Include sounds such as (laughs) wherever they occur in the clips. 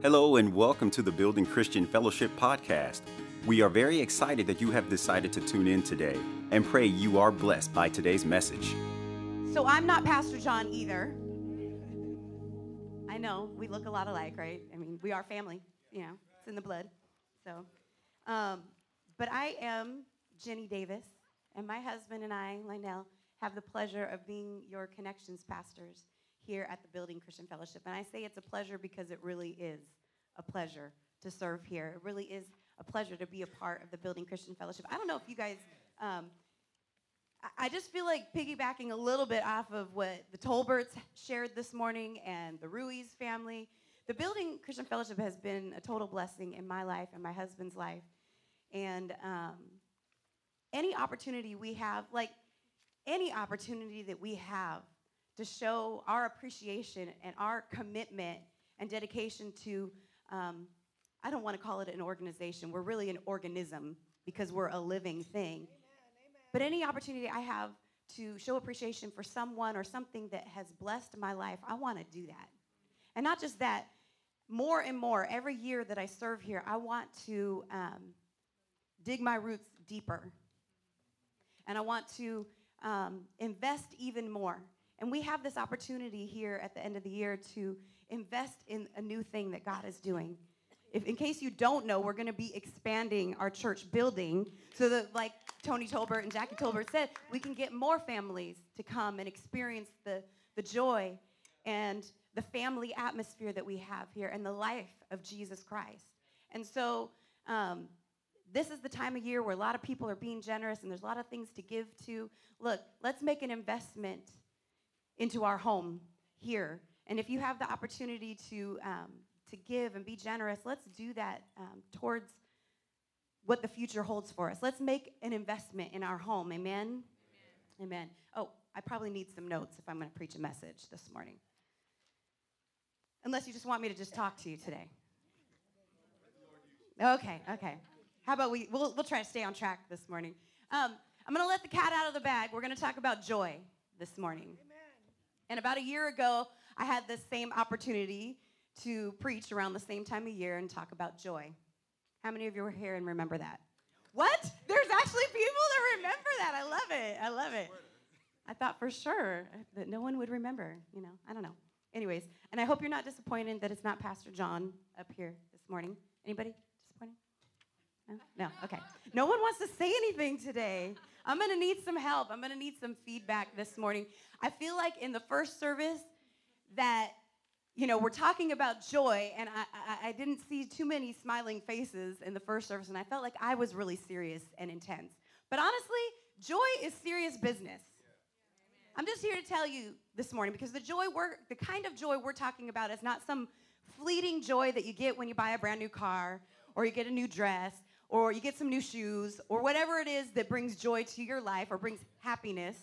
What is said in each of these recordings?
Hello, and welcome to the Building Christian Fellowship podcast. We are very excited that you have decided to tune in today and pray you are blessed by today's message. So I'm not Pastor John either. I know we look a lot alike, right? I mean, we are family, you know, it's in the blood. So, um, but I am Ginny Davis, and my husband and I, Lionel, have the pleasure of being your connections pastors here at the Building Christian Fellowship. And I say it's a pleasure because it really is a pleasure to serve here. It really is a pleasure to be a part of the Building Christian Fellowship. I don't know if you guys, um, I just feel like piggybacking a little bit off of what the Tolberts shared this morning and the Ruiz family. The Building Christian Fellowship has been a total blessing in my life and my husband's life. And um, any opportunity we have, like any opportunity that we have to show our appreciation and our commitment and dedication to, um, I don't want to call it an organization, we're really an organism because we're a living thing. Amen, amen. But any opportunity I have to show appreciation for someone or something that has blessed my life, I want to do that. And not just that, more and more, every year that I serve here, I want to um, dig my roots deeper. And I want to um, invest even more and we have this opportunity here at the end of the year to invest in a new thing that God is doing. If, in case you don't know, we're going to be expanding our church building so that, like Tony Tolbert and Jackie Tolbert said, we can get more families to come and experience the, the joy and the family atmosphere that we have here and the life of Jesus Christ. And so, um, this is the time of year where a lot of people are being generous and there's a lot of things to give to. Look, let's make an investment into our home here. And if you have the opportunity to, um, to give and be generous, let's do that um, towards what the future holds for us. Let's make an investment in our home. Amen? Amen. Amen. Oh, I probably need some notes if I'm going to preach a message this morning. Unless you just want me to just talk to you today. Okay, okay. How about we, we'll, we'll try to stay on track this morning. Um, I'm going to let the cat out of the bag. We're going to talk about joy this morning. And about a year ago, I had this same opportunity to preach around the same time of year and talk about joy. How many of you were here and remember that? What? There's actually people that remember that. I love it. I love it. I thought for sure that no one would remember, you know. I don't know. Anyways, and I hope you're not disappointed that it's not Pastor John up here this morning. Anybody disappointed? No? No. Okay. No one wants to say anything today. I'm going to need some help. I'm going to need some feedback this morning. I feel like in the first service that, you know, we're talking about joy, and I, I, I didn't see too many smiling faces in the first service, and I felt like I was really serious and intense. But honestly, joy is serious business. I'm just here to tell you this morning because the joy we're, the kind of joy we're talking about is not some fleeting joy that you get when you buy a brand new car or you get a new dress or you get some new shoes, or whatever it is that brings joy to your life or brings happiness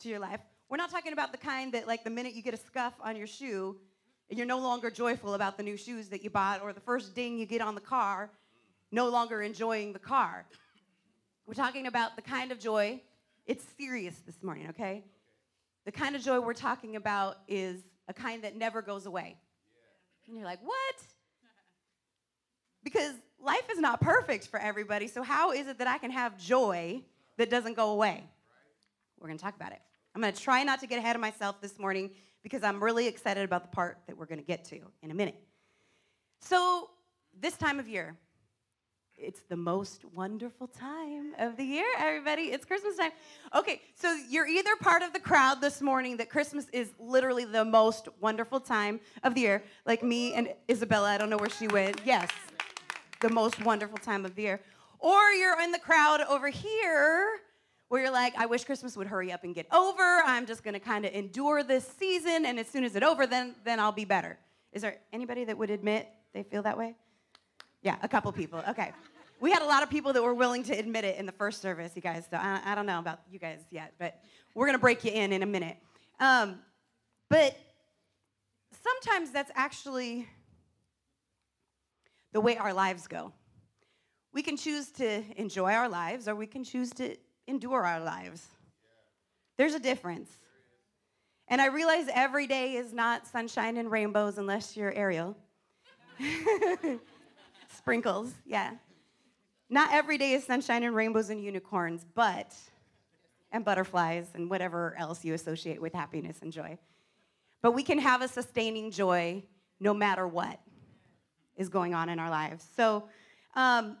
to your life. We're not talking about the kind that, like, the minute you get a scuff on your shoe, and you're no longer joyful about the new shoes that you bought, or the first ding you get on the car, no longer enjoying the car. We're talking about the kind of joy, it's serious this morning, okay? The kind of joy we're talking about is a kind that never goes away. And you're like, what? Because life is not perfect for everybody. So, how is it that I can have joy that doesn't go away? We're to talk about it. I'm to try not to get ahead of myself this morning because I'm really excited about the part that we're to get to in a minute. So, this time of year, it's the most wonderful time of the year, everybody. It's Christmas time. Okay, so you're either part of the crowd this morning that Christmas is literally the most wonderful time of the year, like me and Isabella. I don't know where she went. Yes, the most wonderful time of year. Or you're in the crowd over here where you're like, I wish Christmas would hurry up and get over. I'm just to kind of endure this season, and as soon as it's over, then, then I'll be better. Is there anybody that would admit they feel that way? Yeah, a couple people. Okay. We had a lot of people that were willing to admit it in the first service, you guys. So I, I don't know about you guys yet, but we're to break you in in a minute. Um, but sometimes that's actually the way our lives go. We can choose to enjoy our lives or we can choose to endure our lives. There's a difference. And I realize every day is not sunshine and rainbows unless you're Ariel. (laughs) Sprinkles, yeah. Not every day is sunshine and rainbows and unicorns, but, and butterflies and whatever else you associate with happiness and joy. But we can have a sustaining joy no matter what is going on in our lives. So, um,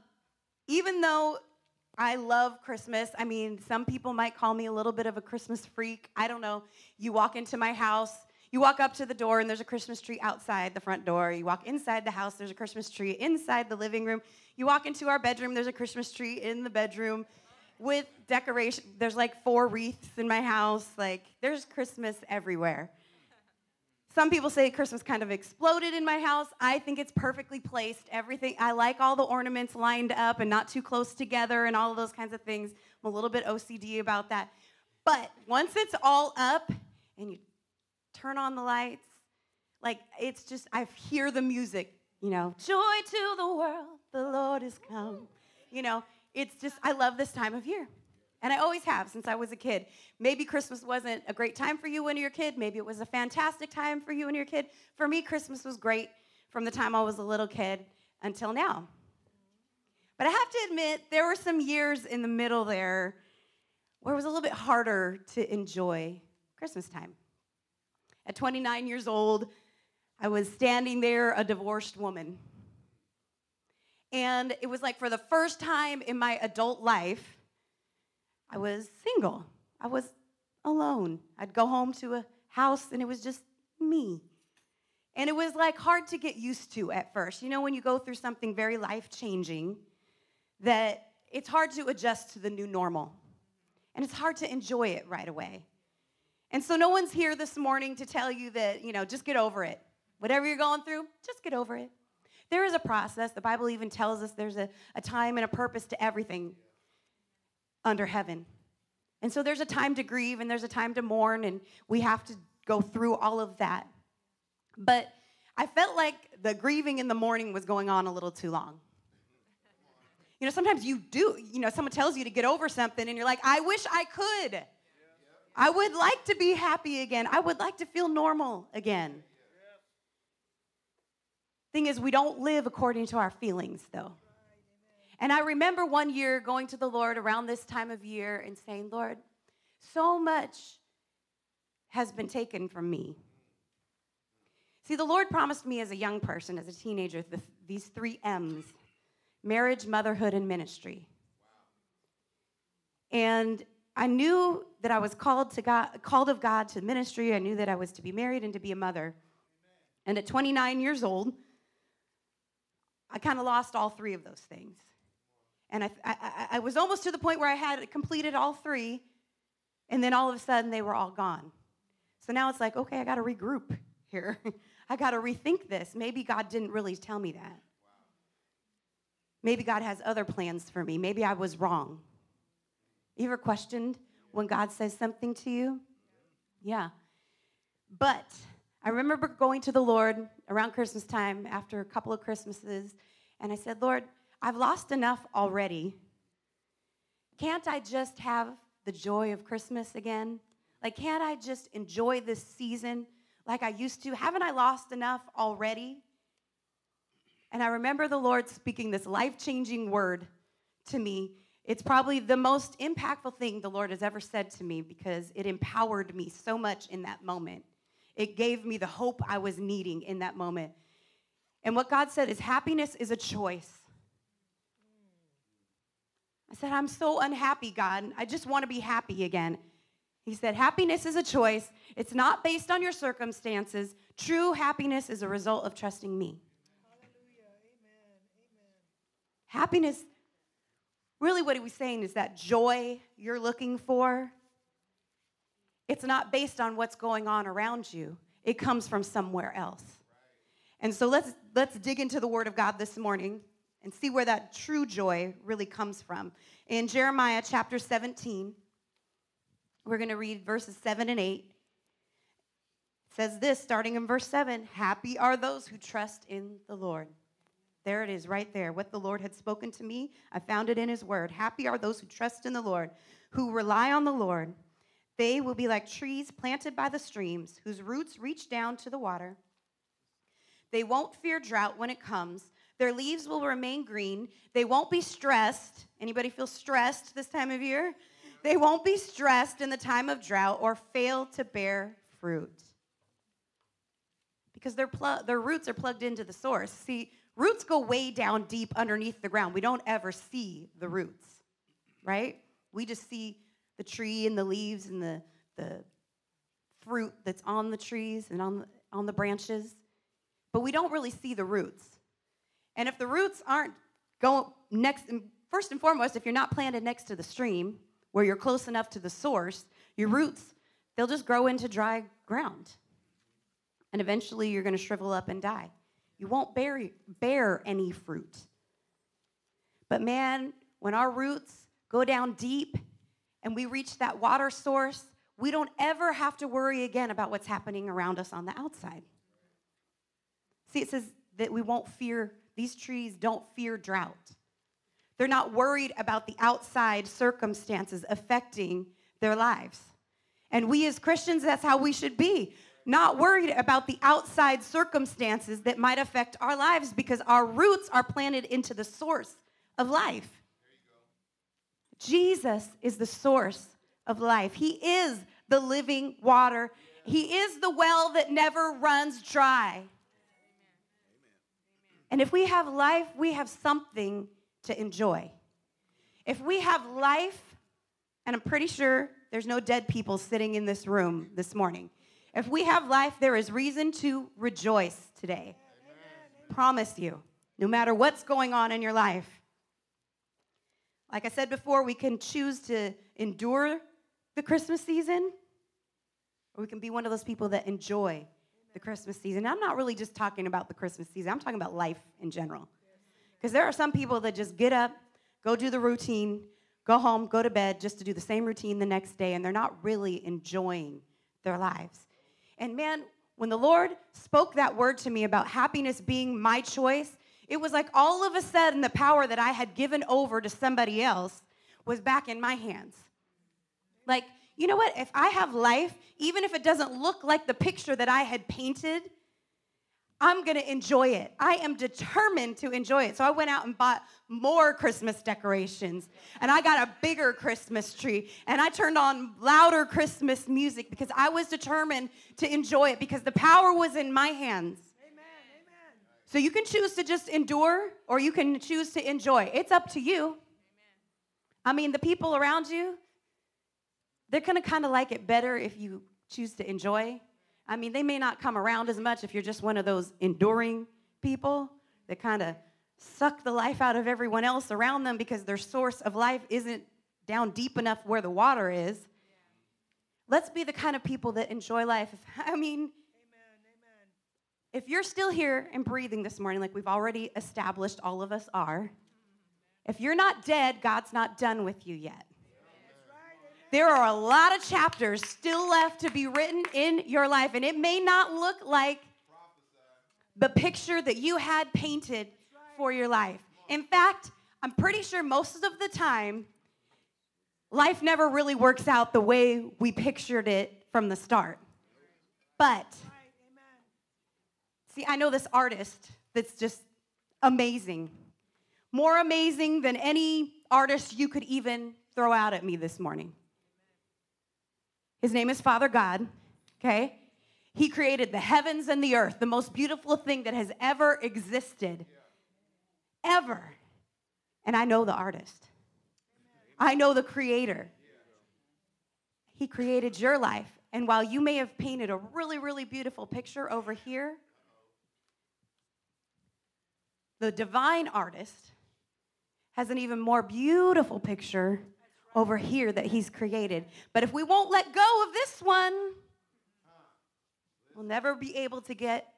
even though I love Christmas, I mean, some people might call me a little bit of a Christmas freak. I don't know. You walk into my house, you walk up to the door, and there's a Christmas tree outside the front door. You walk inside the house, there's a Christmas tree inside the living room. You walk into our bedroom, there's a Christmas tree in the bedroom with decoration. There's like four wreaths in my house. Like, there's Christmas everywhere. Some people say Christmas kind of exploded in my house. I think it's perfectly placed. Everything, I like all the ornaments lined up and not too close together and all of those kinds of things. I'm a little bit OCD about that. But once it's all up and you turn on the lights, like it's just, I hear the music, you know, joy to the world, the Lord is come. You know, it's just, I love this time of year. And I always have since I was a kid. Maybe Christmas wasn't a great time for you when you were a kid. Maybe it was a fantastic time for you when you were a kid. For me, Christmas was great from the time I was a little kid until now. But I have to admit, there were some years in the middle there where it was a little bit harder to enjoy Christmas time. At 29 years old, I was standing there, a divorced woman. And it was like for the first time in my adult life, I was single. I was alone. I'd go home to a house and it was just me. And it was like hard to get used to at first. You know, when you go through something very life changing, that it's hard to adjust to the new normal. And it's hard to enjoy it right away. And so, no one's here this morning to tell you that, you know, just get over it. Whatever you're going through, just get over it. There is a process. The Bible even tells us there's a, a time and a purpose to everything under heaven. And so there's a time to grieve and there's a time to mourn, and we have to go through all of that. But I felt like the grieving in the mourning was going on a little too long. You know, sometimes you do, you know, someone tells you to get over something, and you're like, I wish I could. I would like to be happy again. I would like to feel normal again. Thing is, we don't live according to our feelings, though. And I remember one year going to the Lord around this time of year and saying, Lord, so much has been taken from me. See, the Lord promised me as a young person, as a teenager, the, these three M's marriage, motherhood, and ministry. And I knew that I was called to God, called of God to ministry. I knew that I was to be married and to be a mother. And at 29 years old, I kind of lost all three of those things. And I, I, I was almost to the point where I had completed all three, and then all of a sudden they were all gone. So now it's like, okay, I got to regroup here. (laughs) I got to rethink this. Maybe God didn't really tell me that. Maybe God has other plans for me. Maybe I was wrong. You ever questioned when God says something to you? Yeah. But I remember going to the Lord around Christmas time after a couple of Christmases, and I said, Lord, I've lost enough already. Can't I just have the joy of Christmas again? Like, can't I just enjoy this season like I used to? Haven't I lost enough already? And I remember the Lord speaking this life changing word to me. It's probably the most impactful thing the Lord has ever said to me because it empowered me so much in that moment. It gave me the hope I was needing in that moment. And what God said is happiness is a choice. I said, I'm so unhappy, God. I just want to be happy again. He said, Happiness is a choice. It's not based on your circumstances. True happiness is a result of trusting me. Hallelujah. Amen. Amen. Happiness, really, what he was saying is that joy you're looking for, it's not based on what's going on around you, it comes from somewhere else. And so let's, let's dig into the Word of God this morning and see where that true joy really comes from. In Jeremiah chapter 17, we're going to read verses 7 and 8. It says this, starting in verse 7 Happy are those who trust in the Lord. There it is, right there. What the Lord had spoken to me, I found it in His word. Happy are those who trust in the Lord, who rely on the Lord. They will be like trees planted by the streams, whose roots reach down to the water. They won't fear drought when it comes. Their leaves will remain green. They won't be stressed. Anybody feel stressed this time of year? They won't be stressed in the time of drought or fail to bear fruit. Because their, pl- their roots are plugged into the source. See, roots go way down deep underneath the ground. We don't ever see the roots, right? We just see the tree and the leaves and the, the fruit that's on the trees and on the, on the branches, but we don't really see the roots. And if the roots aren't going next, first and foremost, if you're not planted next to the stream where you're close enough to the source, your roots, they'll just grow into dry ground. And eventually you're going to shrivel up and die. You won't bear, bear any fruit. But man, when our roots go down deep and we reach that water source, we don't ever have to worry again about what's happening around us on the outside. See, it says that we won't fear, these trees don't fear drought. They're not worried about the outside circumstances affecting their lives. And we as Christians, that's how we should be. Not worried about the outside circumstances that might affect our lives because our roots are planted into the source of life. Jesus is the source of life. He is the living water. He is the well that never runs dry. And if we have life, we have something to enjoy. If we have life, and I'm pretty sure there's no dead people sitting in this room this morning. If we have life, there is reason to rejoice today. Amen. Promise you, no matter what's going on in your life. Like I said before, we can choose to endure the Christmas season, or we can be one of those people that enjoy the Christmas season. I'm not really just talking about the Christmas season, I'm talking about life in general. Because there are some people that just get up, go do the routine, go home, go to bed just to do the same routine the next day, and they're not really enjoying their lives. And man, when the Lord spoke that word to me about happiness being my choice, it was like all of a sudden the power that I had given over to somebody else was back in my hands. Like, you know what? If I have life, even if it doesn't look like the picture that I had painted, I'm gonna enjoy it. I am determined to enjoy it. So I went out and bought more Christmas decorations, and I got a bigger Christmas tree, and I turned on louder Christmas music because I was determined to enjoy it because the power was in my hands. Amen, amen. So you can choose to just endure or you can choose to enjoy. It's up to you. I mean, the people around you, they're going to kind of like it better if you choose to enjoy. I mean, they may not come around as much if you're just one of those enduring people that kind of suck the life out of everyone else around them because their source of life isn't down deep enough where the water is. Let's be the kind of people that enjoy life. (laughs) I mean, amen, amen. if you're still here and breathing this morning, like we've already established all of us are, if you're not dead, God's not done with you yet. There are a lot of chapters still left to be written in your life, and it may not look like the picture that you had painted for your life. In fact, I'm pretty sure most of the time, life never really works out the way we pictured it from the start. But, see, I know this artist that's just amazing. More amazing than any artist you could even throw out at me this morning. His name is Father God, okay? He created the heavens and the earth, the most beautiful thing that has ever existed. Ever. And I know the artist, I know the creator. He created your life. And while you may have painted a really, really beautiful picture over here, the divine artist has an even more beautiful picture over here that He's created. But if we won't let go of this one, we'll never be able to get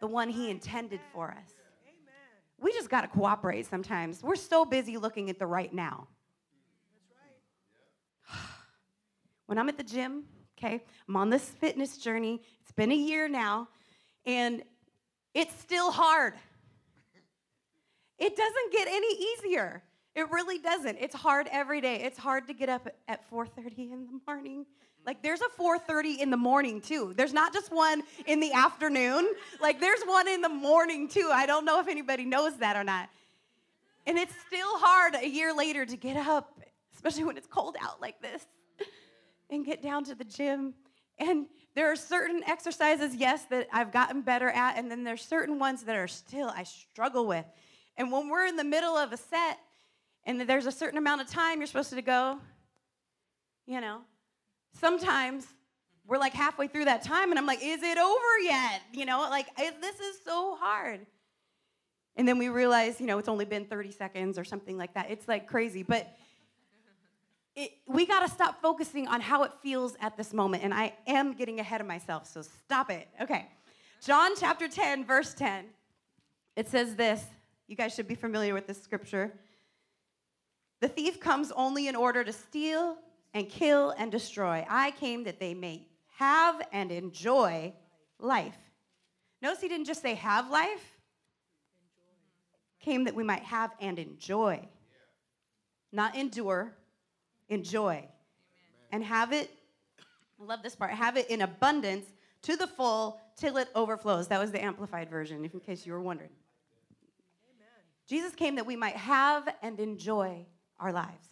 the one He intended for us. We just got to cooperate sometimes. We're so busy looking at the right now. (sighs) When I'm at the gym, okay, I'm on this fitness journey. It's been a year now, and it's still hard. It doesn't get any easier. It really doesn't. It's hard every day. It's hard to get up at 4:30 in the morning Like there's a 4:30 in the morning too. There's not just one in the afternoon. Like there's one in the morning too. I don't know if anybody knows that or not. And it's still hard a year later to get up, especially when it's cold out like this, and get down to the gym. And there are certain exercises, yes, that I've gotten better at, and then there's certain ones that are still I struggle with. And when we're in the middle of a set and there's a certain amount of time you're supposed to go, you know, sometimes we're like halfway through that time and I'm like, is it over yet? You know, like this is so hard. And then we realize, you know, it's only been 30 seconds or something like that. It's like crazy. But it, we got to stop focusing on how it feels at this moment. And I am getting ahead of myself, so stop it. Okay. John chapter 10, verse 10. It says this. You guys should be familiar with this scripture. The thief comes only in order to steal and kill and destroy. I came that they may have and enjoy life. Notice he didn't just say have life, came that we might have and enjoy. Not endure, enjoy. And have it, I love this part, have it in abundance to the full till it overflows. That was the amplified version, in case you were wondering. Jesus came that we might have and enjoy our lives.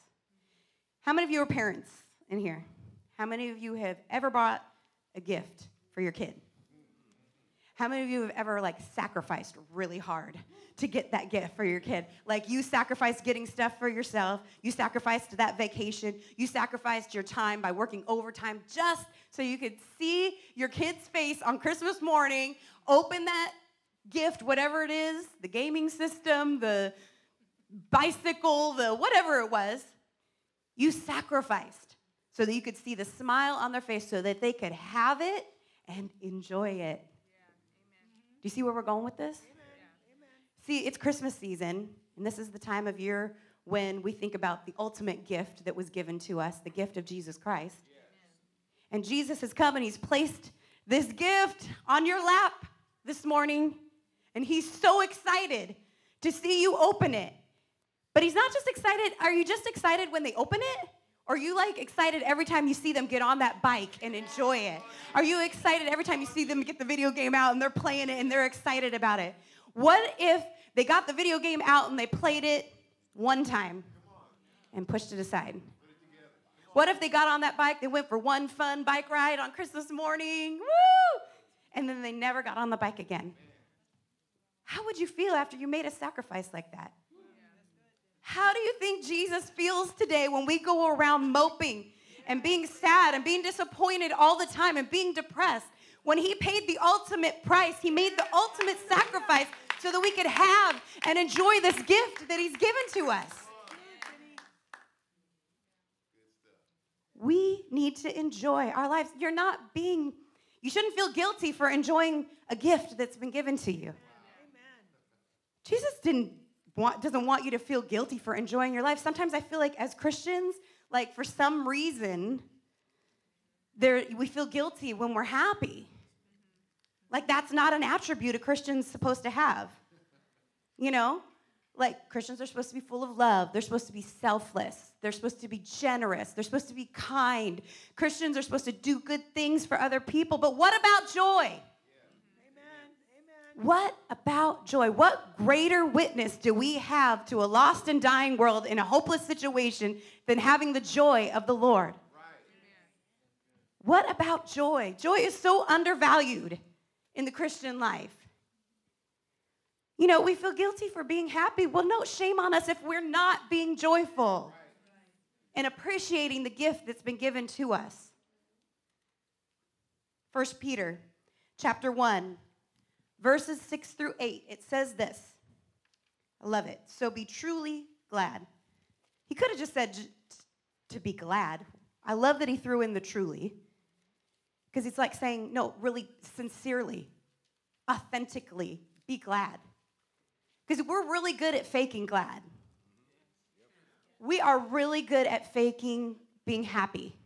How many of you are parents in here? How many of you have ever bought a gift for your kid? How many of you have ever like sacrificed really hard to get that gift for your kid? Like you sacrificed getting stuff for yourself, you sacrificed that vacation, you sacrificed your time by working overtime just so you could see your kid's face on Christmas morning, open that gift, whatever it is, the gaming system, the bicycle, the whatever it was, you sacrificed so that you could see the smile on their face so that they could have it and enjoy it. Do you see where we're going with this? See, it's Christmas season, and this is the time of year when we think about the ultimate gift that was given to us, the gift of Jesus Christ. And Jesus has come and he's placed this gift on your lap this morning, and he's so excited to see you open it. But he's not just excited. Are you just excited when they open it? Are you like excited every time you see them get on that bike and enjoy it? Are you excited every time you see them get the video game out and they're playing it and they're excited about it? What if they got the video game out and they played it one time and pushed it aside? What if they got on that bike, they went for one fun bike ride on Christmas morning, woo, and then they never got on the bike again? How would you feel after you made a sacrifice like that? How do you think Jesus feels today when we go around moping and being sad and being disappointed all the time and being depressed? When he paid the ultimate price, he made the ultimate sacrifice so that we could have and enjoy this gift that he's given to us. We need to enjoy our lives. You're not being, you shouldn't feel guilty for enjoying a gift that's been given to you. Jesus didn't want, doesn't want you to feel guilty for enjoying your life. Sometimes I feel like as Christians, like for some reason, there we feel guilty when we're happy. Like that's not an attribute a Christian's supposed to have. You know? Like Christians are supposed to be full of love. They're supposed to be selfless. They're supposed to be generous. They're supposed to be kind. Christians are supposed to do good things for other people. But what about joy? What about joy? What greater witness do we have to a lost and dying world in a hopeless situation than having the joy of the Lord? What about joy? Joy is so undervalued in the Christian life. You know, we feel guilty for being happy. Well, no shame on us if we're not being joyful and appreciating the gift that's been given to us. First Peter chapter 1 verses 6 through 8, it says this. I love it. So be truly glad. He could have just said to be glad. I love that he threw in the truly because it's like saying, no, really sincerely, authentically, be glad. Because we're really good at faking glad. We are really good at faking being happy.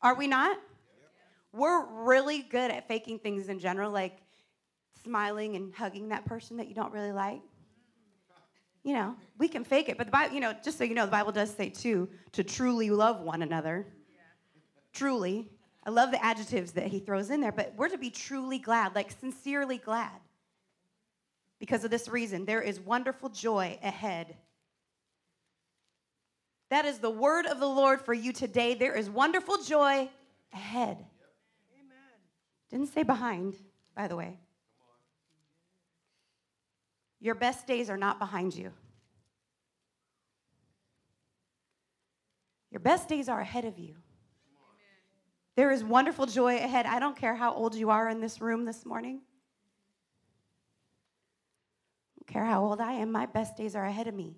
Are we not? We're really good at faking things in general. Like, smiling and hugging that person that you don't really like. You know, we can fake it, but the Bible, you know, just so you know, the Bible does say too to truly love one another. truly. I love the adjectives that he throws in there, but we're to be truly glad, like sincerely glad. Because of this reason, there is wonderful joy ahead. That is the word of the Lord for you today. There is wonderful joy ahead. Amen. Didn't say behind, by the way. Your best days are not behind you. Your best days are ahead of you. There is wonderful joy ahead. I don't care how old you are in this room this morning. I don't care how old I am, my best days are ahead of me.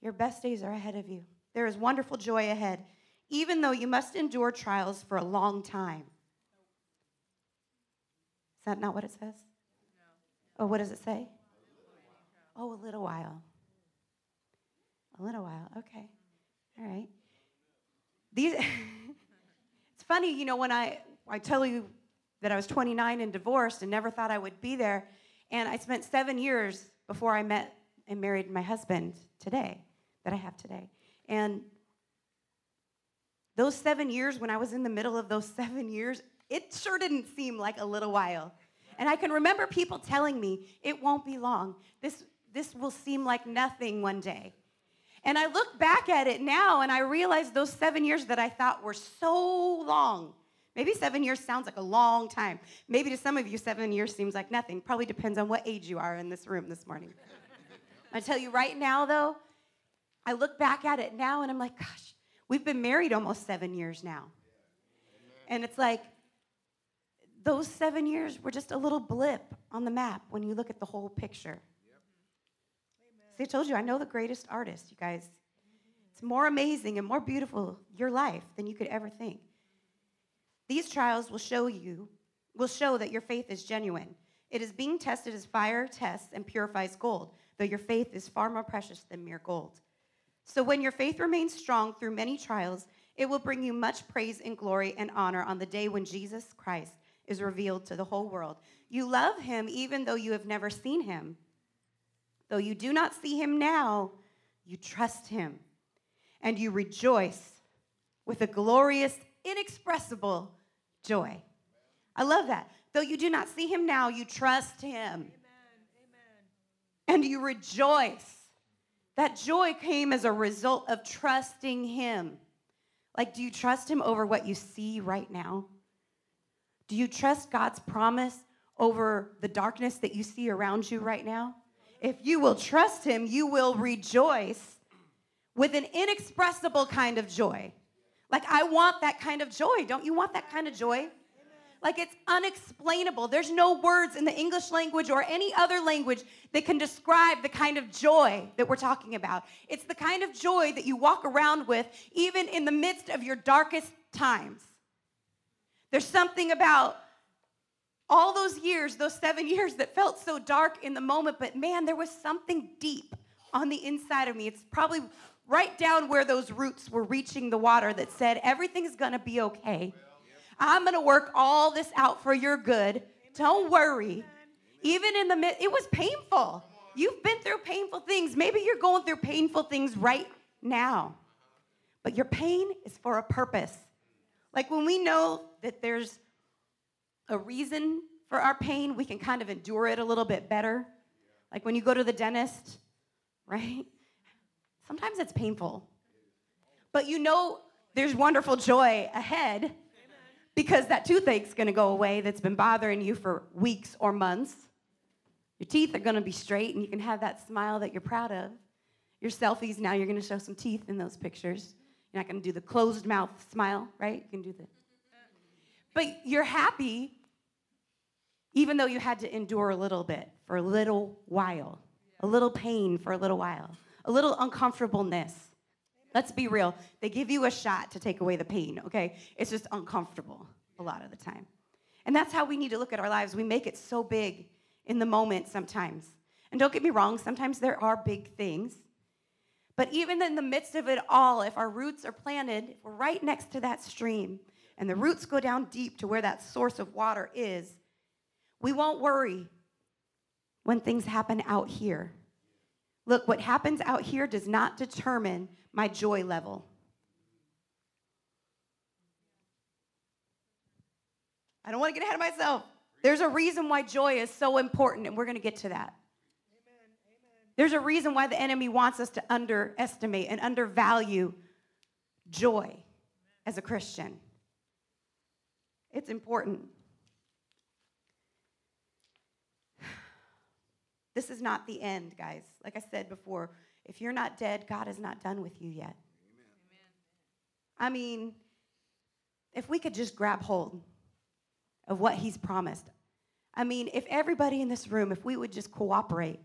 Your best days are ahead of you. There is wonderful joy ahead, even though you must endure trials for a long time. Is that not what it says? Oh, what does it say? Oh, a little while. A little while. Okay. All right. These (laughs) It's funny, you know, when I I tell you that I was 29 and divorced and never thought I would be there, and I spent 7 years before I met and married my husband today that I have today. And those 7 years when I was in the middle of those (laughs) 7 years, it sure didn't seem like a little while. And I can remember people telling me, it won't be long. This, this will seem like nothing one day. And I look back at it now and I realize those seven years that I thought were so long. Maybe seven years sounds like a long time. Maybe to some of you, seven years seems like nothing. Probably depends on what age you are in this room this morning. (laughs) I tell you right now, though, I look back at it now and I'm like, gosh, we've been married almost seven years now. And it's like, those seven years were just a little blip on the map when you look at the whole picture. See, I told you, I know the greatest artist, you guys. It's more amazing and more beautiful, your life, than you could ever think. These trials will show you, will show that your faith is genuine. It is being tested as fire tests and purifies gold, though your faith is far more precious than mere gold. So when your faith remains strong through many trials, it will bring you much praise and glory and honor on the day when Jesus Christ is revealed to the whole world. You love him even though you have never seen him. Though you do not see him now, you trust him and you rejoice with a glorious, inexpressible joy. I love that. Though you do not see him now, you trust him. Amen. Amen. And you rejoice. That joy came as a result of trusting him. Like, do you trust him over what you see right now? Do you trust God's promise over the darkness that you see around you right now? if you will trust him, you will rejoice with an inexpressible kind of joy. Like, I want that kind of joy. Don't you want that kind of joy? Like, it's unexplainable. There's no words in the English language or any other language that can describe the kind of joy that we're talking about. It's the kind of joy that you walk around with even in the midst of your darkest times. There's something about all those years, those seven (laughs) years that felt so dark in the moment, but man, there was something deep on the inside of me. It's probably right down where those roots were reaching the water that said, everything's gonna be okay. I'm gonna work all this out for your good. Don't worry. Even in the midst, it was painful. You've been through painful things. Maybe you're going through painful things right now. But your pain is for a purpose. Like when we know that there's a reason for our pain, we can kind of endure it a little bit better. Like when you go to the dentist, right? Sometimes it's painful. But you know there's wonderful joy ahead because that toothache's gonna go away that's been bothering you for weeks or months. Your teeth are gonna be straight and you can have that smile that you're proud of. Your selfies, now you're gonna show some teeth in those pictures. You're not gonna do the closed mouth smile, right? You can do the. But you're happy even though you had to endure a little bit for a little while, a little pain for a little while, a little uncomfortableness. Let's be real. They give you a shot to take away the pain, okay? It's just uncomfortable a lot of the time. And that's how we need to look at our lives. We make it so big in the moment sometimes. And don't get me wrong, sometimes there are big things. But even in the midst of it all, if our roots are planted, if we're right next to that stream and the roots go down deep to where that source of water is, we won't worry when things happen out here. Look, what happens out here does not determine my joy level. I don't want to get ahead of myself. There's a reason why joy is so important, and we're going to get to that. There's a reason why the enemy wants us to underestimate and undervalue joy as a Christian. It's important. (sighs) This is not the end, guys. Like I said before, if you're not dead, God is not done with you yet. Amen. I mean, if we could just grab hold of what He's promised. I mean, if everybody in this room, if we would just cooperate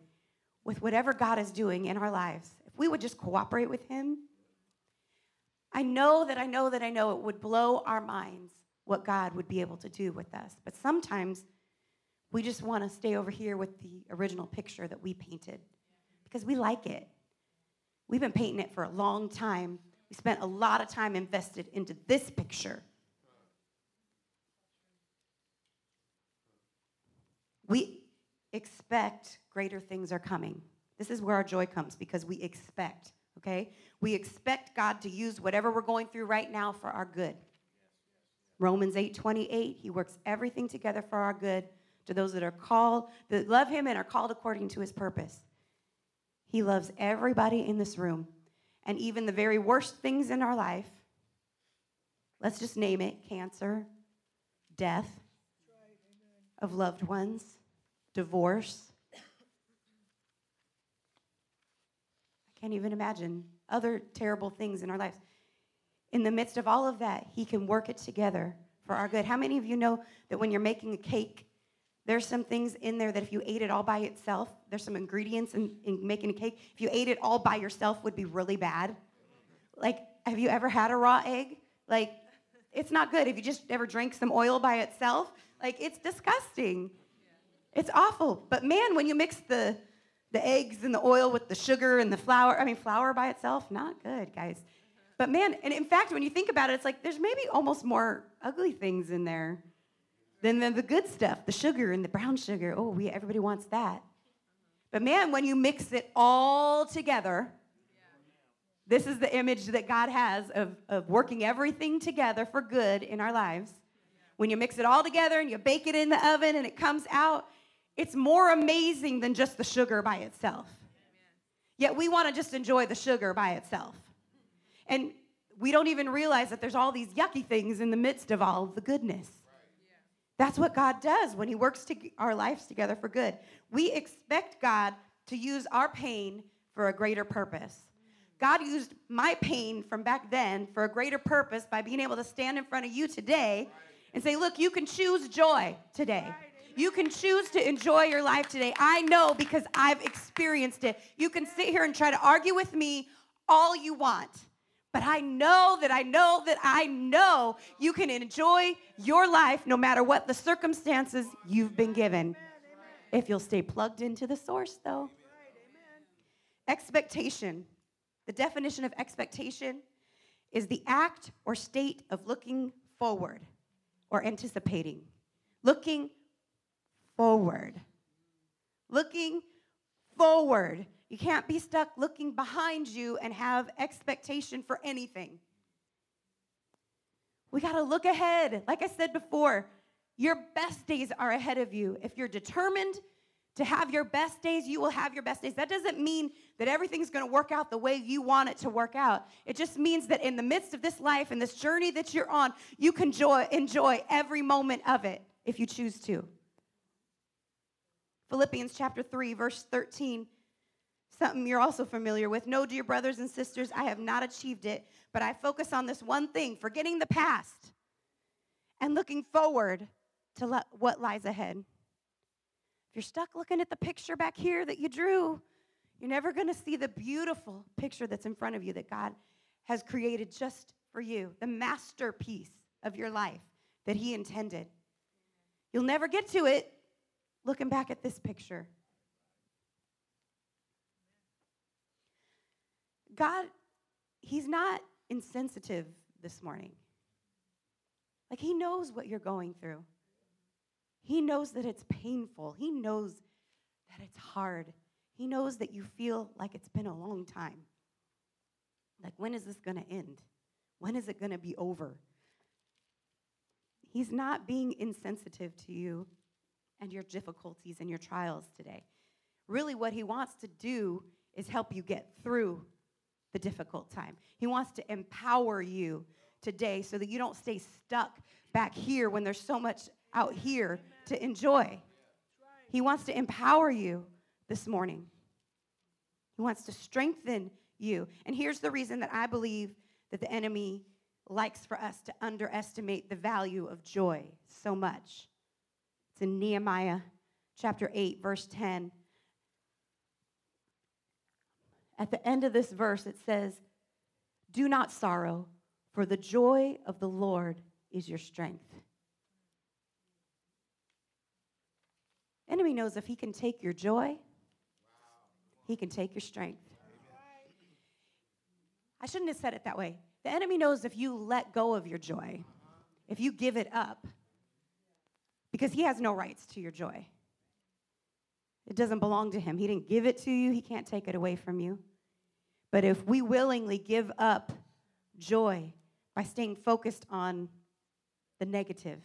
with whatever God is doing in our lives, if we would just cooperate with Him, I know that I know that I know it would blow our minds what God would be able to do with us. But sometimes we just want to stay over here with the original picture that we painted because we like it. We've been painting it for a long time. We spent a lot of time invested into this picture. We expect greater things are coming. This is where our joy comes because we expect, okay? We expect God to use whatever we're going through right now for our good. Romans 8 28, he works everything together for our good to those that are called, that love him and are called according to his purpose. He loves everybody in this room. And even the very worst things in our life, let's just name it cancer, death of loved ones, divorce. I can't even imagine other terrible things in our lives. In the midst of all of that, He can work it together for our good. How many of you know that when you're making a cake, there's some things in there that if you ate it all by itself, there's some ingredients in, in making a cake. If you ate it all by yourself, would be really bad. Like, have you ever had a raw egg? Like, it's not good. If you just ever drank some oil by itself, like, it's disgusting. It's awful. But man, when you mix the the eggs and the oil with the sugar and the flour, I mean, flour by itself, not good, guys. But man, and in fact, when you think about it, it's like there's maybe almost more ugly things in there than the, the good stuff, the sugar and the brown sugar, oh, we, everybody wants that. But man, when you mix it all together, this is the image that God has of, of working everything together for good in our lives. When you mix it all together and you bake it in the oven and it comes out, it's more amazing than just the sugar by itself. Yet we want to just enjoy the sugar by itself. And we don't even realize that there's all these yucky things in the midst of all of the goodness. That's what God does when He works to our lives together for good. We expect God to use our pain for a greater purpose. God used my pain from back then for a greater purpose by being able to stand in front of you today and say, Look, you can choose joy today. You can choose to enjoy your life today. I know because I've experienced it. You can sit here and try to argue with me all you want. But I know that I know that I know you can enjoy your life no matter what the circumstances you've been given. If you'll stay plugged into the source, though. Expectation. The definition of expectation is the act or state of looking forward or anticipating. Looking forward. Looking forward. You can't be stuck looking behind you and have expectation for anything. We got to look ahead. Like I said before, your best days are ahead of you. If you're determined to have your best days, you will have your best days. That doesn't mean that everything's going to work out the way you want it to work out. It just means that in the midst of this life and this journey that you're on, you can enjoy, enjoy every moment of it if you choose to. Philippians chapter 3, verse 13 something you're also familiar with. No, dear brothers and sisters, I have not achieved it, but I focus on this one thing forgetting the past and looking forward to what lies ahead. If you're stuck looking at the picture back here that you drew, you're never going to see the beautiful picture that's in front of you that God has created just for you, the masterpiece of your life that He intended. You'll never get to it looking back at this picture. God, He's not insensitive this morning. Like, He knows what you're going through. He knows that it's painful. He knows that it's hard. He knows that you feel like it's been a long time. Like, when is this going to end? When is it going to be over? He's not being insensitive to you and your difficulties and your trials today. Really, what He wants to do is help you get through the difficult time. He wants to empower you today so that you don't stay stuck back here when there's so much out here to enjoy. He wants to empower you this morning. He wants to strengthen you. And here's the reason that I believe that the enemy likes for us to underestimate the value of joy so much. It's in Nehemiah chapter 8, verse 10. At the end of this verse, it says, Do not sorrow, for the joy of the Lord is your strength. Enemy knows if he can take your joy, he can take your strength. I shouldn't have said it that way. The enemy knows if you let go of your joy, if you give it up, because he has no rights to your joy. It doesn't belong to him. He didn't give it to you, he can't take it away from you. But if we willingly give up joy by staying focused on the negative,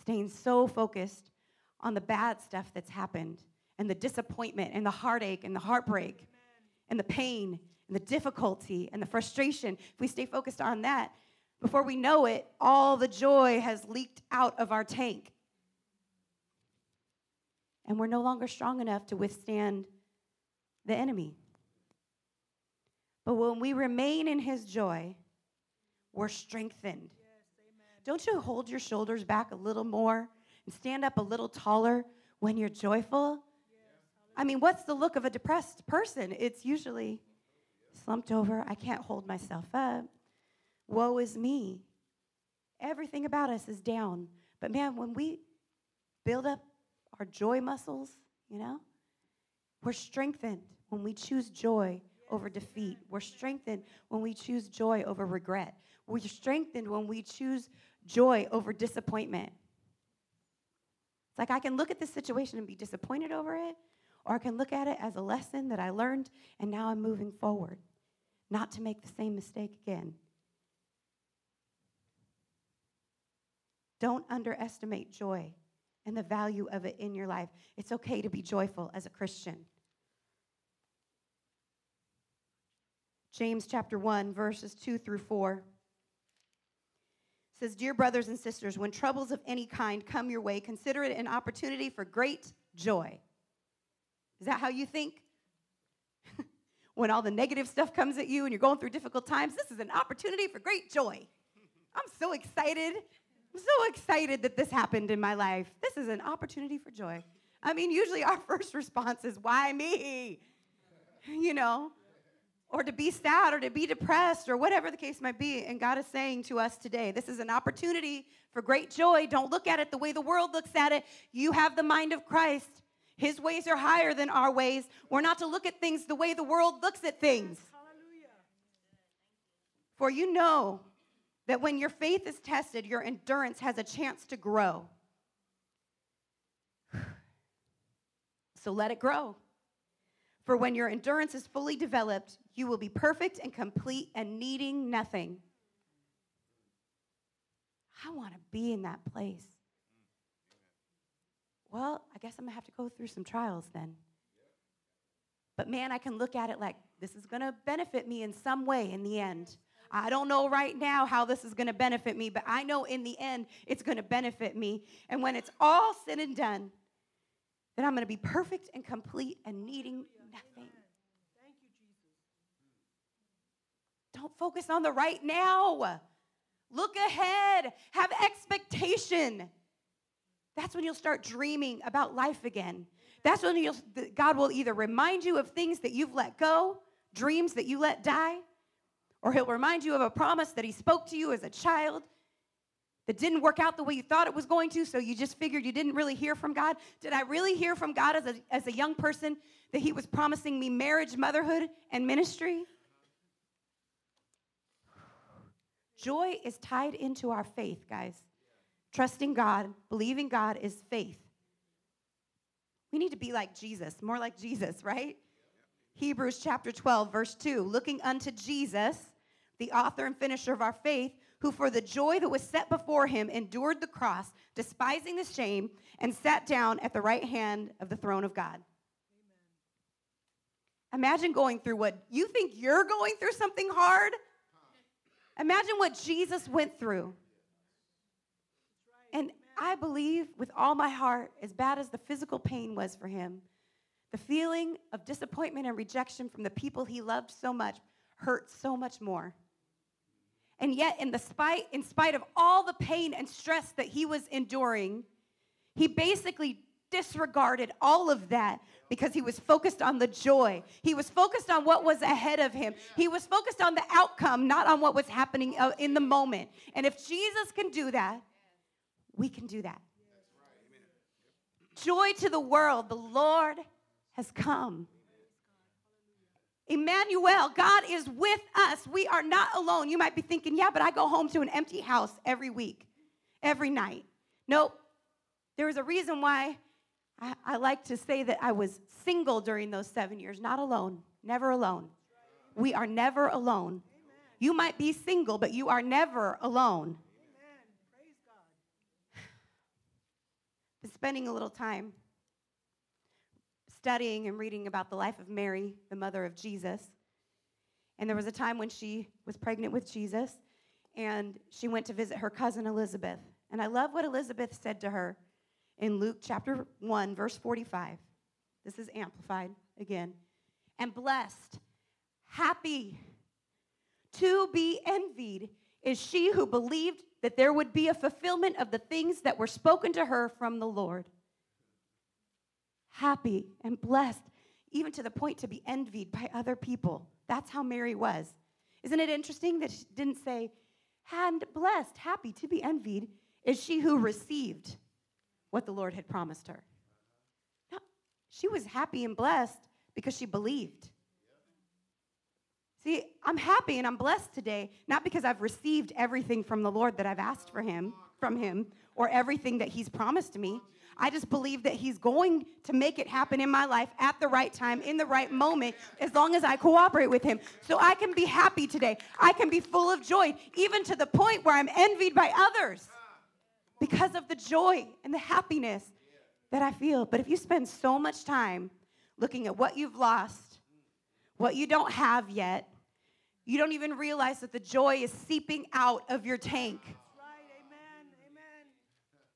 staying so focused on the bad stuff that's happened, and the disappointment, and the heartache, and the heartbreak, and the pain, and the difficulty, and the frustration, if we stay focused on that, before we know it, all the joy has leaked out of our tank. And we're no longer strong enough to withstand the enemy. But when we remain in his joy, we're strengthened. Don't you hold your shoulders back a little more and stand up a little taller when you're joyful? I mean, what's the look of a depressed person? It's usually slumped over. I can't hold myself up. Woe is me. Everything about us is down. But man, when we build up our joy muscles, you know, we're strengthened when we choose joy over defeat. We're strengthened when we choose joy over regret. We're strengthened when we choose joy over disappointment. It's like I can look at this situation and be disappointed over it, or I can look at it as a lesson that I learned and now I'm moving forward, not to make the same mistake again. Don't underestimate joy and the value of it in your life. It's okay to be joyful as a Christian. James chapter 1, verses 2 through 4 says, Dear brothers and sisters, when troubles of any kind come your way, consider it an opportunity for great joy. Is that how you think? (laughs) when all the negative stuff comes at you and you're going through difficult times, this is an opportunity for great joy. I'm so excited. I'm so excited that this happened in my life. This is an opportunity for joy. I mean, usually our (laughs) first response is, Why me? You know, or to be sad or to be depressed or whatever the case might be. And God is saying to us today, this is an opportunity for great joy. Don't look at it the way the world looks at it. You have the mind of Christ. His ways are higher than our ways. We're not to look at things the way the world looks at things. For you know that when your faith is tested, your endurance has a chance to grow. (sighs) So let it grow. For when your endurance is fully developed, you will be perfect and complete and needing nothing. I want to be in that place. Well, I guess I'm going to have to go through some trials then. But man, I can look at it like this is going to benefit me in some way in the end. I don't know right now how this is going to benefit me, but I know in the end it's going to benefit me. And when it's all said and done, then I'm going to be perfect and complete and needing nothing. Thank you, Jesus. Don't focus on the right now. Look ahead. Have expectation. That's when you'll start dreaming about life again. That's when you'll, God will either remind you of things that you've let go, dreams that you let die, or He'll remind you of a promise that He spoke to you as a child that didn't work out the way you thought it was going to, so you just figured you didn't really hear from God? Did I really hear from God as a, as a young person that He was promising me marriage, motherhood, and ministry? Joy is tied into our faith, guys. Trusting God, believing God is faith. We need to be like Jesus, more like Jesus, right? Hebrews chapter 12, verse 2 looking unto Jesus, the author and finisher of our faith who for the joy that was set before him endured the cross, despising the shame, and sat down at the right hand of the throne of God. Imagine going through what you think you're going through something hard. Imagine what Jesus went through. And I believe with all my heart, as bad as the physical pain was for him, the feeling of disappointment and rejection from the people he loved so much hurt so much more. And yet, in, the spite, in spite of all the pain and stress that he was enduring, he basically disregarded all of that because he was focused on the joy. He was focused on what was ahead of him. He was focused on the outcome, not on what was happening uh, in the moment. And if Jesus can do that, we can do that. Joy to the world, the Lord has come. Emmanuel, God is with us. We are not alone. You might be thinking, yeah, but I go home to an empty house every week, every night. Nope. There was a reason why I, I like to say that I was single during those seven years, not alone, never alone. We are never alone. You might be single, but you are never alone. (sighs) Been spending a little time studying and reading about the life of Mary, the mother of Jesus. And there was a time when she was pregnant with Jesus and she went to visit her cousin Elizabeth. And I love what Elizabeth said to her in Luke chapter 1, verse 45. This is amplified again. And blessed, happy, to be envied is she who believed that there would be a fulfillment of the things that were spoken to her from the Lord happy and blessed, even to the point to be envied by other people. That's how Mary was. Isn't it interesting that she didn't say, and blessed, happy to be envied is she who received what the Lord had promised her? No, she was happy and blessed because she believed. See, I'm happy and I'm blessed today, not because I've received everything from the Lord that I've asked for him, from him, or everything that he's promised me. I just believe that He's going to make it happen in my life at the right time, in the right moment, as long as I cooperate with Him. So I can be happy today. I can be full of joy, even to the point where I'm envied by others because of the joy and the happiness that I feel. But if you spend so much time looking at what you've lost, what you don't have yet, you don't even realize that the joy is seeping out of your tank.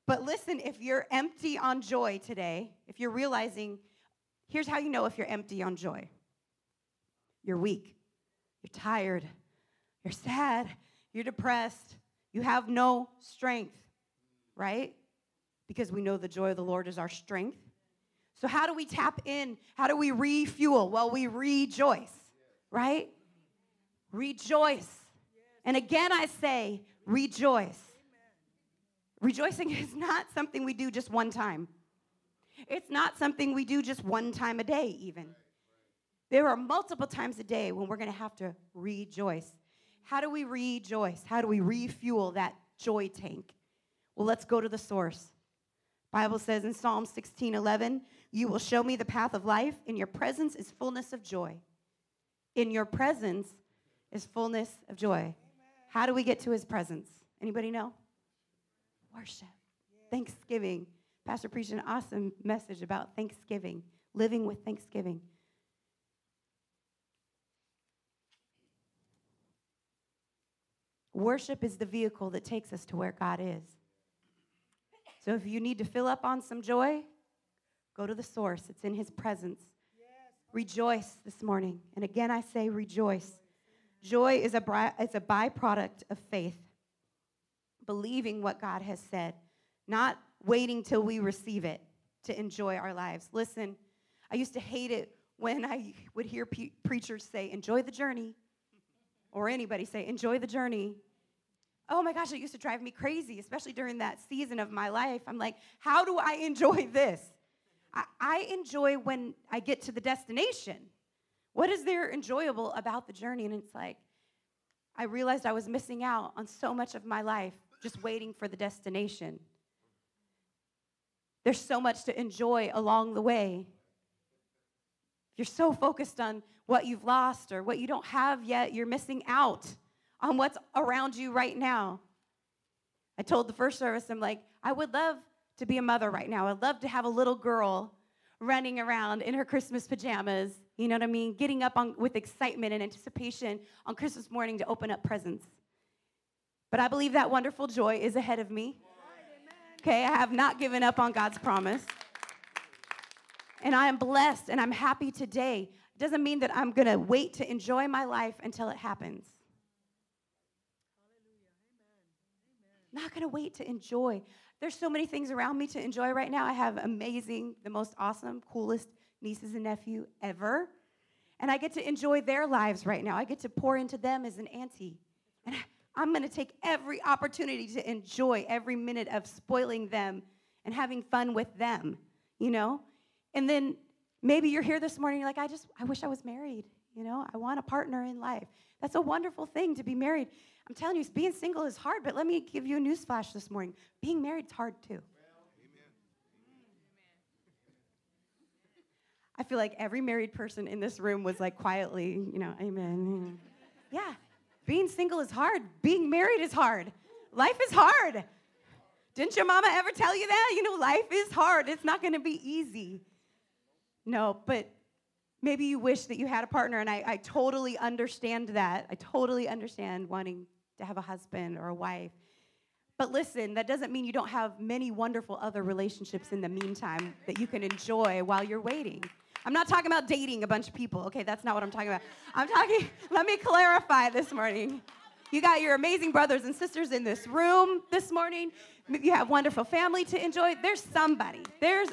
But listen, if you're empty on joy today, if you're realizing, here's how you know if you're empty on joy you're weak, you're tired, you're sad, you're depressed, you have no strength, right? Because we know the joy of the Lord is our strength. So, how do we tap in? How do we refuel? Well, we rejoice, right? Rejoice. And again, I say, rejoice. Rejoicing (laughs) is not something we do just one time. It's not something we do just one time a day, even. There are multiple times a day when we're going to have to rejoice. How do we rejoice? How do we refuel that joy tank? Well, let's go to the source. Bible says in Psalm 16, 11, you will show me the path of life. In your presence is fullness of joy. In your presence is fullness of joy. How do we get to his presence? Anybody know? Worship, thanksgiving. Pastor preached an awesome message about Thanksgiving, living with Thanksgiving. Worship is the vehicle that takes us to where God is. So if you need to fill up on some joy, go to the source. It's in His presence. Rejoice this morning. And again, I say rejoice. Joy is a, is a byproduct of faith believing what God has said, not waiting till we receive it to enjoy our lives. Listen, I used to hate it when I would hear pe- preachers say, enjoy the journey, or anybody say, enjoy the journey. Oh my gosh, it used to drive me crazy, especially during that season of my life. I'm like, how do I enjoy this? I, I enjoy when I get to the destination. What is there enjoyable about the journey? And it's like, I realized I was missing out on so much of my life just waiting for the destination. There's so much to enjoy along the way. You're so focused on what you've lost or what you don't have yet, you're missing out on what's around you right now. I told the first service, I'm like, I would love to be a mother right now. I'd love to have a little girl running around in her Christmas pajamas, you know what I mean? Getting up on, with excitement and anticipation on Christmas morning to open up presents. But I believe that wonderful joy is ahead of me. Okay, I have not given up on God's promise. And I am blessed and I'm happy today. Doesn't mean that I'm going to wait to enjoy my life until it happens. Not going to wait to enjoy. There's so many things around me to enjoy right now. I have amazing, the most awesome, coolest nieces and nephew ever. And I get to enjoy their lives right now. I get to pour into them as an auntie. And I'm going to take every opportunity to enjoy every minute of spoiling them and having fun with them, you know? And then maybe you're here this morning, you're like, I just, I wish I was married, you know? I want a partner in life. That's a wonderful thing to be married. I'm telling you, being single is hard, but let me give you a news flash this morning. Being married is hard too. I feel like every married person in this room was like quietly, you know, amen. Yeah, being single is hard. Being married is hard. Life is hard. Didn't your mama ever tell you that? You know, life is hard. It's not going to be easy. No, but maybe you wish that you had a partner, and I, I totally understand that. I totally understand wanting to have a husband or a wife. But listen, that doesn't mean you don't have many wonderful other relationships in the meantime that you can enjoy while you're waiting. I'm not talking about dating a bunch of people, okay? That's not what I'm talking about. I'm talking, (laughs) let me clarify this morning. You got your amazing brothers and sisters in this room this morning. You have wonderful family to enjoy. There's somebody. There's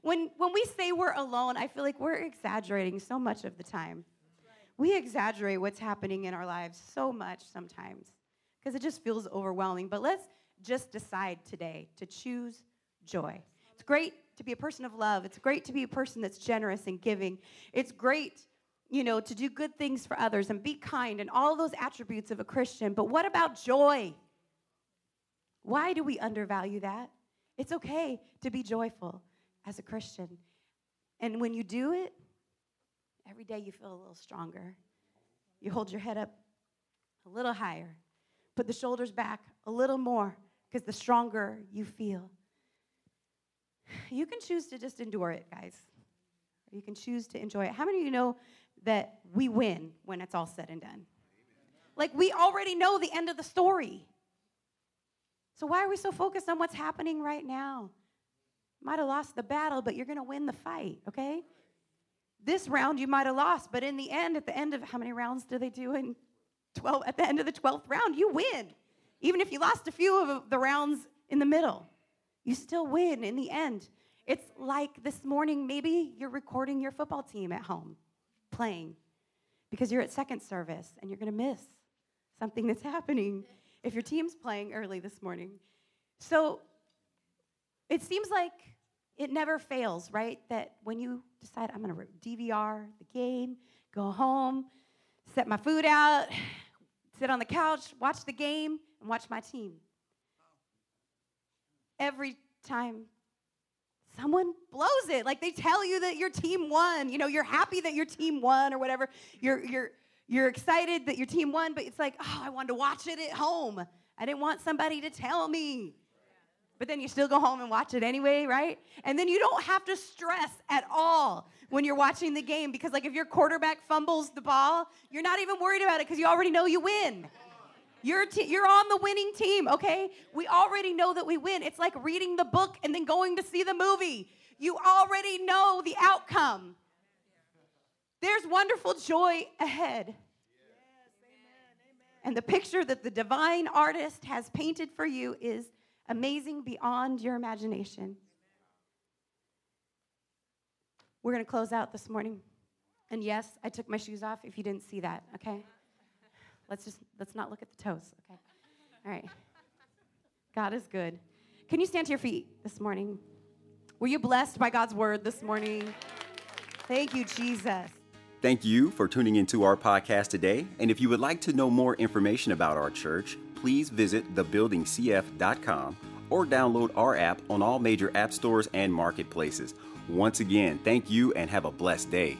when when we say we're alone, I feel like we're exaggerating so much of the time. We exaggerate what's happening in our lives so much sometimes because it just feels overwhelming. But let's just decide today to choose joy. It's great to be a person of love. It's great to be a person that's generous and giving. It's great, you know, to do good things for others and be kind and all those attributes of a Christian. But what about joy? Why do we undervalue that? It's okay to be joyful as a Christian. And when you do it, Every day you feel a little stronger. You hold your head up a little higher. Put the shoulders back a little more because the stronger you feel. You can choose to just endure it, guys. You can choose to enjoy it. How many of you know that we win when it's all said and done? Like we already know the end of the story. So why are we so focused on what's happening right now? Might have lost the battle, but you're going to win the fight, okay? this round you might have lost, but in the end, at the end of how many rounds do they do in 12? At the end of the 12th round, you win. Even if you lost a few of the rounds in the middle, you still win in the end. It's like this morning, maybe you're recording your football team at home playing because you're at second service and you're going to miss something that's happening if your team's playing early this morning. So it seems like it never fails, right? That when you decide I'm going to DVR the game, go home, set my food out, (sighs) sit on the couch, watch the game, and watch my team. Every time someone blows it, like they tell you that your team won, you know, you're happy that your team won or whatever. You're you're you're excited that your team won, but it's like, oh, I wanted to watch it at home. I didn't want somebody to tell me but then you still go home and watch it anyway, right? And then you don't have to stress at all when you're watching the game because, like, if your quarterback fumbles the ball, you're not even worried about it because you already know you win. You're, you're on the winning team, okay? We already know that we win. It's like reading the book and then going to see the movie. You already know the outcome. There's wonderful joy ahead. And the picture that the divine artist has painted for you is amazing beyond your imagination. We're going to close out this morning. And yes, I took my shoes off if you didn't see that, okay? Let's just let's not look at the toes, okay? (laughs) All right. God is good. Can you stand to your feet this morning? Were you blessed by God's word this morning? Thank you, Jesus. Thank you for tuning into our podcast today. And if you would like to know more information about our church, please visit thebuildingcf.com or download our app on all major app stores and marketplaces. Once again, thank you and have a blessed day.